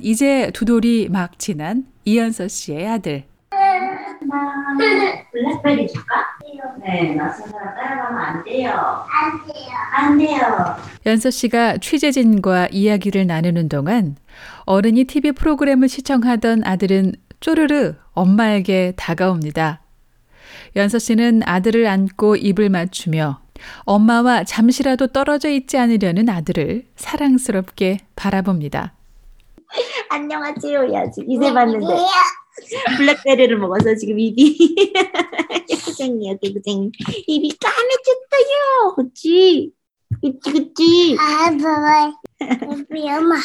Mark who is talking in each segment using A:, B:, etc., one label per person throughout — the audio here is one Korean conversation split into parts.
A: 이제 두 돌이 막 지난 이연서 씨의 아들.
B: 블랙베리 줄까? 네, 낯선 사람 따라가면 안 돼요. 안 돼요. 안 돼요.
A: 연서 씨가 취재진과 이야기를 나누는 동안 어른이 TV 프로그램을 시청하던 아들은 쪼르르 엄마에게 다가옵니다. 연서 씨는 아들을 안고 입을 맞추며 엄마와 잠시라도 떨어져 있지 않으려는 아들을 사랑스럽게 바라봅니다.
B: 안녕하세요. 해야지. 이제 봤는데. 블랙베리를 먹어서 지금 입이 개구쟁이야 개구쟁이 입이 까매졌어요 그치 그치 그치
C: 아빠, 엄마,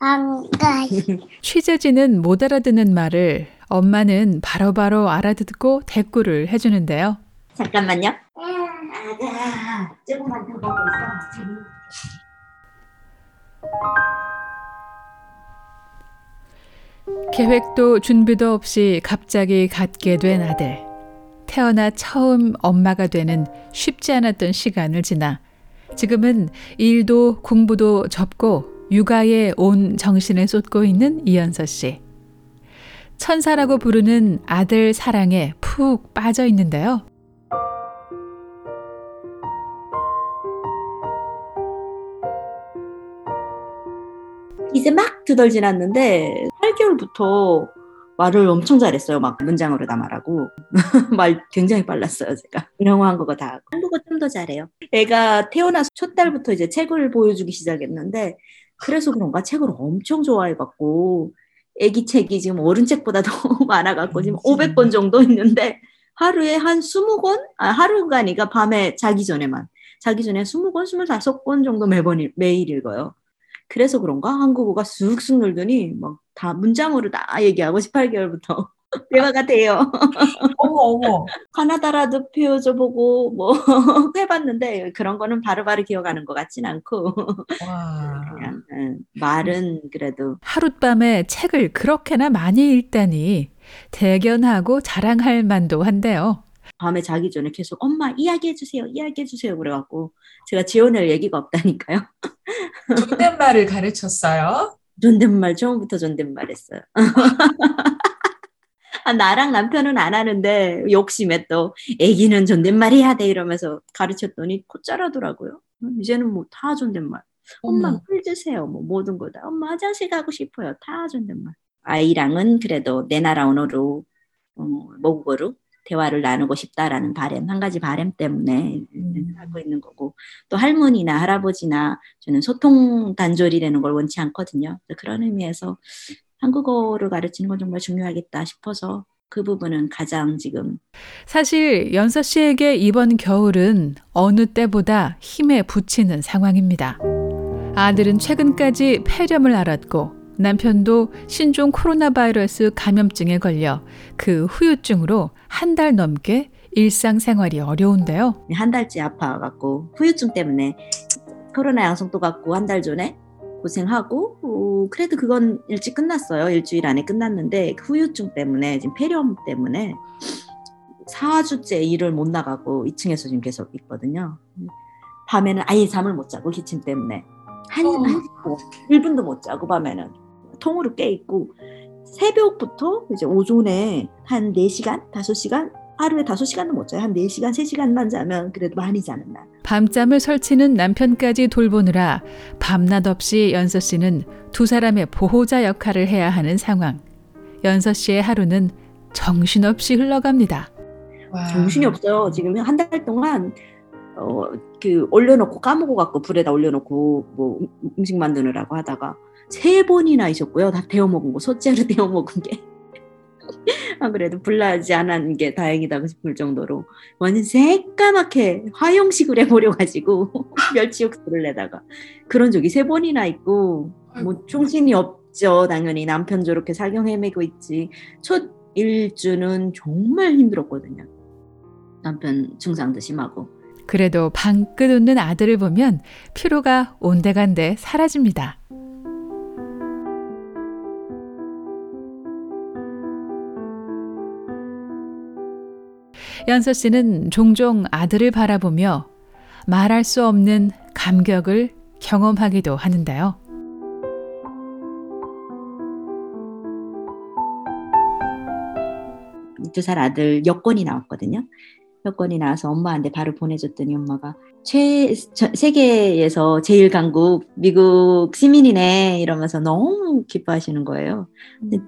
C: 안 가.
A: 취재진은 못 알아듣는 말을 엄마는 바로 바로 알아듣고 대꾸를 해주는데요.
B: 잠깐만요 아가 조금만 더 먹고 있어
A: 계획도 준비도 없이 갑자기 갖게 된 아들. 태어나 처음 엄마가 되는 쉽지 않았던 시간을 지나 지금은 일도 공부도 접고 육아에 온 정신을 쏟고 있는 이연서 씨. 천사라고 부르는 아들 사랑에 푹 빠져 있는데요.
B: 이제 막 두 달 지났는데 8개월부터 말을 엄청 잘했어요. 막 문장으로 다 말하고 말 굉장히 빨랐어요. 제가 영어 한국어 다 하고 한국어 좀 더 잘해요. 애가 태어나서 첫 달부터 이제 책을 보여주기 시작했는데 그래서 그런가 책을 엄청 좋아해갖고 애기 책이 지금 어른 책보다 더 많아갖고 지금 500권 정도 있는데 하루에 한 20권? 아, 하루가 아니가 밤에 자기 전에만 자기 전에 20권, 25권 정도 매번 읽- 매일 읽어요. 그래서 그런가 한국어가 쑥쑥 늘더니 막 다 문장으로 다 얘기하고 18개월부터 대화가 돼요.
D: 어머 어머.
B: 카나다라도 표줘 보고 뭐 해봤는데 그런 거는 바로바로 기억하는 것 같진 않고
D: 와.
B: 그냥 음, 말은 그래도
A: 하룻밤에 책을 그렇게나 많이 읽다니 대견하고 자랑할 만도 한데요.
B: 밤에 자기 전에 계속 엄마 이야기해 주세요 이야기해 주세요 그래갖고 제가 지원할 얘기가 없다니까요.
D: 존댓말을 가르쳤어요.
B: 존댓말 처음부터 존댓말 했어요. 아, 나랑 남편은 안 하는데 욕심에 또 애기는 존댓말 해야 돼 이러면서 가르쳤더니 곧잘하더라고요. 음, 이제는 뭐 다 존댓말. 엄마. 물 주세요. 뭐 모든 거 다. 엄마 화장실 가고 싶어요. 다 존댓말. 아이랑은 그래도 내 나라 언어로 어, 모국어로 대화를 나누고 싶다라는 바램 한 가지 바램 때문에
D: 음.
B: 하고 있는 거고 또 할머니나 할아버지나 저는 소통 단절이라는 걸 원치 않거든요. 그런 의미에서 한국어를 가르치는 건 정말 중요하겠다 싶어서 그 부분은 가장 지금
A: 사실 연서 씨에게 이번 겨울은 어느 때보다 힘에 부치는 상황입니다. 아들은 최근까지 폐렴을 앓았고 남편도 신종 코로나 바이러스 감염증에 걸려 그 후유증으로 한 달 넘게 일상생활이 어려운데요.
B: 한 달째 아파갖고 후유증 때문에 코로나 양성도 갖고 한 달 전에 고생하고 어, 그래도 그건 일찍 끝났어요. 일주일 안에 끝났는데 그 후유증 때문에 지금 폐렴 때문에 4주째 일을 못 나가고 2층에서 지금 계속 있거든요. 밤에는 아예 잠을 못 자고 기침 때문에 한,
D: 어.
B: 한 1분도 못 자고 밤에는 통으로 깨 있고 새벽부터 이제 오전에 한 4시간, 5시간 하루에 5시간도 못 자요. 한 4시간, 3시간만 자면 그래도 많이 자는 날.
A: 밤잠을 설치는 남편까지 돌보느라 밤낮 없이 연서 씨는 두 사람의 보호자 역할을 해야 하는 상황. 연서 씨의 하루는 정신없이 흘러갑니다.
D: 와.
B: 정신이 없어요. 지금 한 달 동안 어, 그 올려놓고 까먹어 갖고 불에다 올려놓고 뭐 음- 음식 만드느라고 하다가 세 번이나 있었고요. 다 데워 먹은 거 소째로 데워 먹은 게. 아, 그래도 불나지 않은 게 다행이다 싶을 정도로 완전 새까맣게 화용식을 해버려가지고 멸치 육수를 내다가 그런 적이 세 번이나 있고 뭐 정신이 없죠. 당연히 남편 저렇게 사경 헤매고 있지. 첫 일주는 정말 힘들었거든요. 남편 증상도 심하고
A: 그래도 방긋 웃는 아들을 보면 피로가 온데간데 사라집니다. 연서 씨는 종종 아들을 바라보며 말할 수 없는 감격을 경험하기도 하는데요.
B: 두 살 아들 여권이 나왔거든요. 여권이 나와서 엄마한테 바로 보내줬더니 엄마가 최 저- 세계에서 제일 강국 미국 시민이네 이러면서 너무 기뻐하시는 거예요. 근데,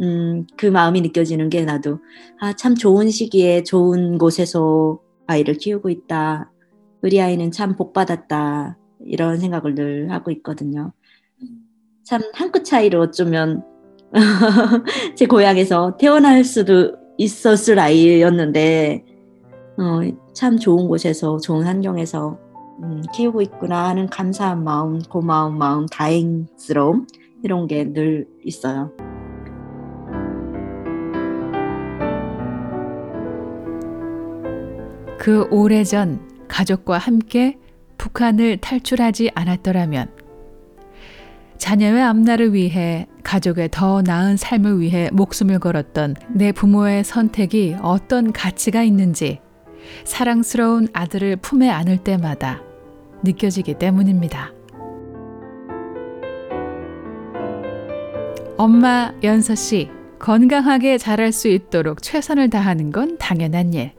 B: 음, 그 마음이 느껴지는 게 나도 아, 참 좋은 시기에 좋은 곳에서 아이를 키우고 있다. 우리 아이는 참 복 받았다. 이런 생각을 늘 하고 있거든요. 참 한 끗 차이로 어쩌면 제 고향에서 태어날 수도 있었을 아이였는데 어, 참 좋은 곳에서 좋은 환경에서 음, 키우고 있구나 하는 감사한 마음, 고마운 마음, 다행스러움 이런 게 늘 있어요.
A: 그 오래전 가족과 함께 북한을 탈출하지 않았더라면 자녀의 앞날을 위해 가족의 더 나은 삶을 위해 목숨을 걸었던 내 부모의 선택이 어떤 가치가 있는지 사랑스러운 아들을 품에 안을 때마다 느껴지기 때문입니다. 엄마 연서 씨 건강하게 자랄 수 있도록 최선을 다하는 건 당연한 일.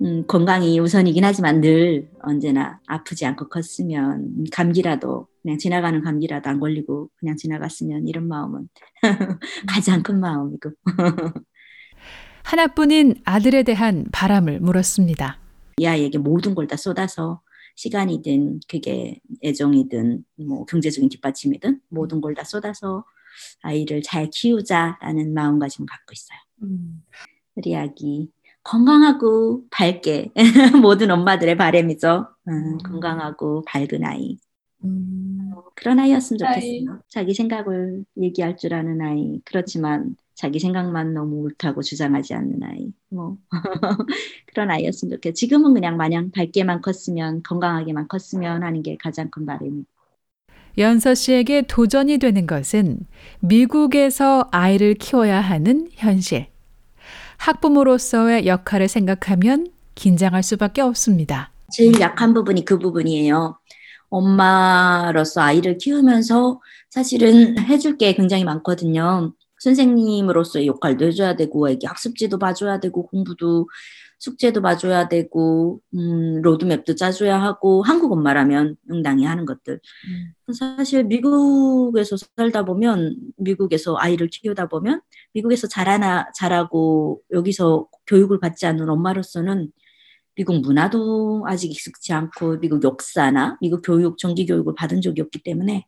B: 음, 건강이 우선이긴 하지만 늘 언제나 아프지 않고 컸으면 감기라도 그냥 지나가는 감기라도 안 걸리고 그냥 지나갔으면 이런 마음은 가장 큰 마음이고
A: 하나뿐인 아들에 대한 바람을 물었습니다.
B: 이 아이에게 모든 걸 다 쏟아서 시간이든 그게 애정이든 뭐 경제적인 뒷받침이든 모든 걸 다 쏟아서 아이를 잘 키우자라는 마음가짐을 갖고 있어요.
D: 음.
B: 우리 아기 건강하고 밝게 모든 엄마들의 바람이죠. 음, 건강하고 밝은 아이.
D: 음.
B: 그런 아이였으면
D: 아이.
B: 좋겠어요. 자기 생각을 얘기할 줄 아는 아이. 그렇지만 자기 생각만 너무 옳다고 주장하지 않는 아이. 뭐 그런 아이였으면 좋겠어요. 지금은 그냥 마냥 밝게만 컸으면 건강하게만 컸으면 하는 게 가장 큰 바람입니다.
A: 연서 씨에게 도전이 되는 것은 미국에서 아이를 키워야 하는 현실. 학부모로서의 역할을 생각하면 긴장할 수밖에 없습니다.
B: 제일 약한 부분이 그 부분이에요. 엄마로서 아이를 키우면서 사실은 해줄 게 굉장히 많거든요. 선생님으로서의 역할도 해줘야 되고, 애기 학습지도 봐줘야 되고, 공부도 숙제도 봐줘야 되고, 음, 로드맵도 짜줘야 하고, 한국 엄마라면 응당히 하는 것들. 사실 미국에서 살다 보면, 미국에서 아이를 키우다 보면, 미국에서 자라나, 자라고 여기서 교육을 받지 않는 엄마로서는 미국 문화도 아직 익숙치 않고 미국 역사나 미국 교육, 정기 교육을 받은 적이 없기 때문에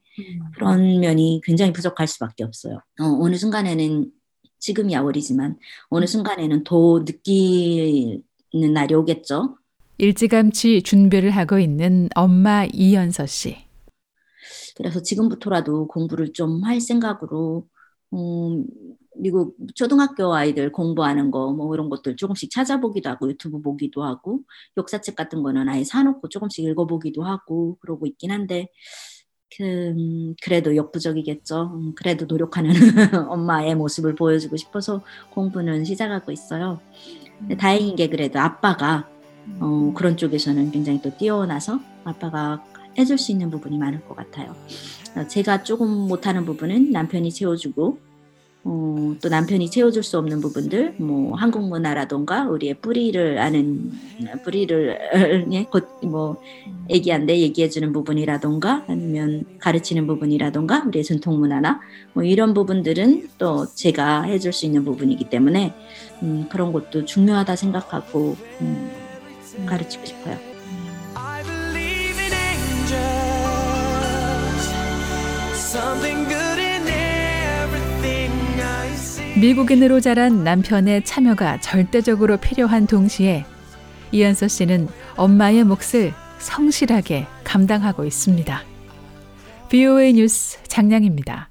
B: 그런 면이 굉장히 부족할 수밖에 없어요. 어, 어느 순간에는 지금이야 어리지만 어느 순간에는 더 느끼는 날이 오겠죠.
A: 일찌감치 준비를 하고 있는 엄마 이연서 씨.
B: 그래서 지금부터라도 공부를 좀 할 생각으로 음, 미국 초등학교 아이들 공부하는 거 뭐 이런 것들 조금씩 찾아보기도 하고 유튜브 보기도 하고 역사책 같은 거는 아예 사놓고 조금씩 읽어보기도 하고 그러고 있긴 한데 그, 음, 그래도 역부족이겠죠. 음, 그래도 노력하는 엄마의 모습을 보여주고 싶어서 공부는 시작하고 있어요. 다행인 게 그래도 아빠가 어, 그런 쪽에서는 굉장히 또 뛰어나서 아빠가 해줄 수 있는 부분이 많을 것 같아요. 어, 제가 조금 못하는 부분은 남편이 채워주고 어, 또 남편이 채워줄 수 없는 부분들, 뭐 한국 문화라던가 우리의 뿌리를 아는 뿌리를 예, 곧, 뭐 애기한테 얘기해주는 부분이라던가 아니면 가르치는 부분이라던가 우리의 전통 문화나 뭐 이런 부분들은 또 제가 해줄 수 있는 부분이기 때문에 음, 그런 것도 중요하다 생각하고 음, 가르치고 싶어요.
A: 미국인으로 자란 남편의 참여가 절대적으로 필요한 동시에 이연서 씨는 엄마의 몫을 성실하게 감당하고 있습니다. BOA 뉴스 장량입니다.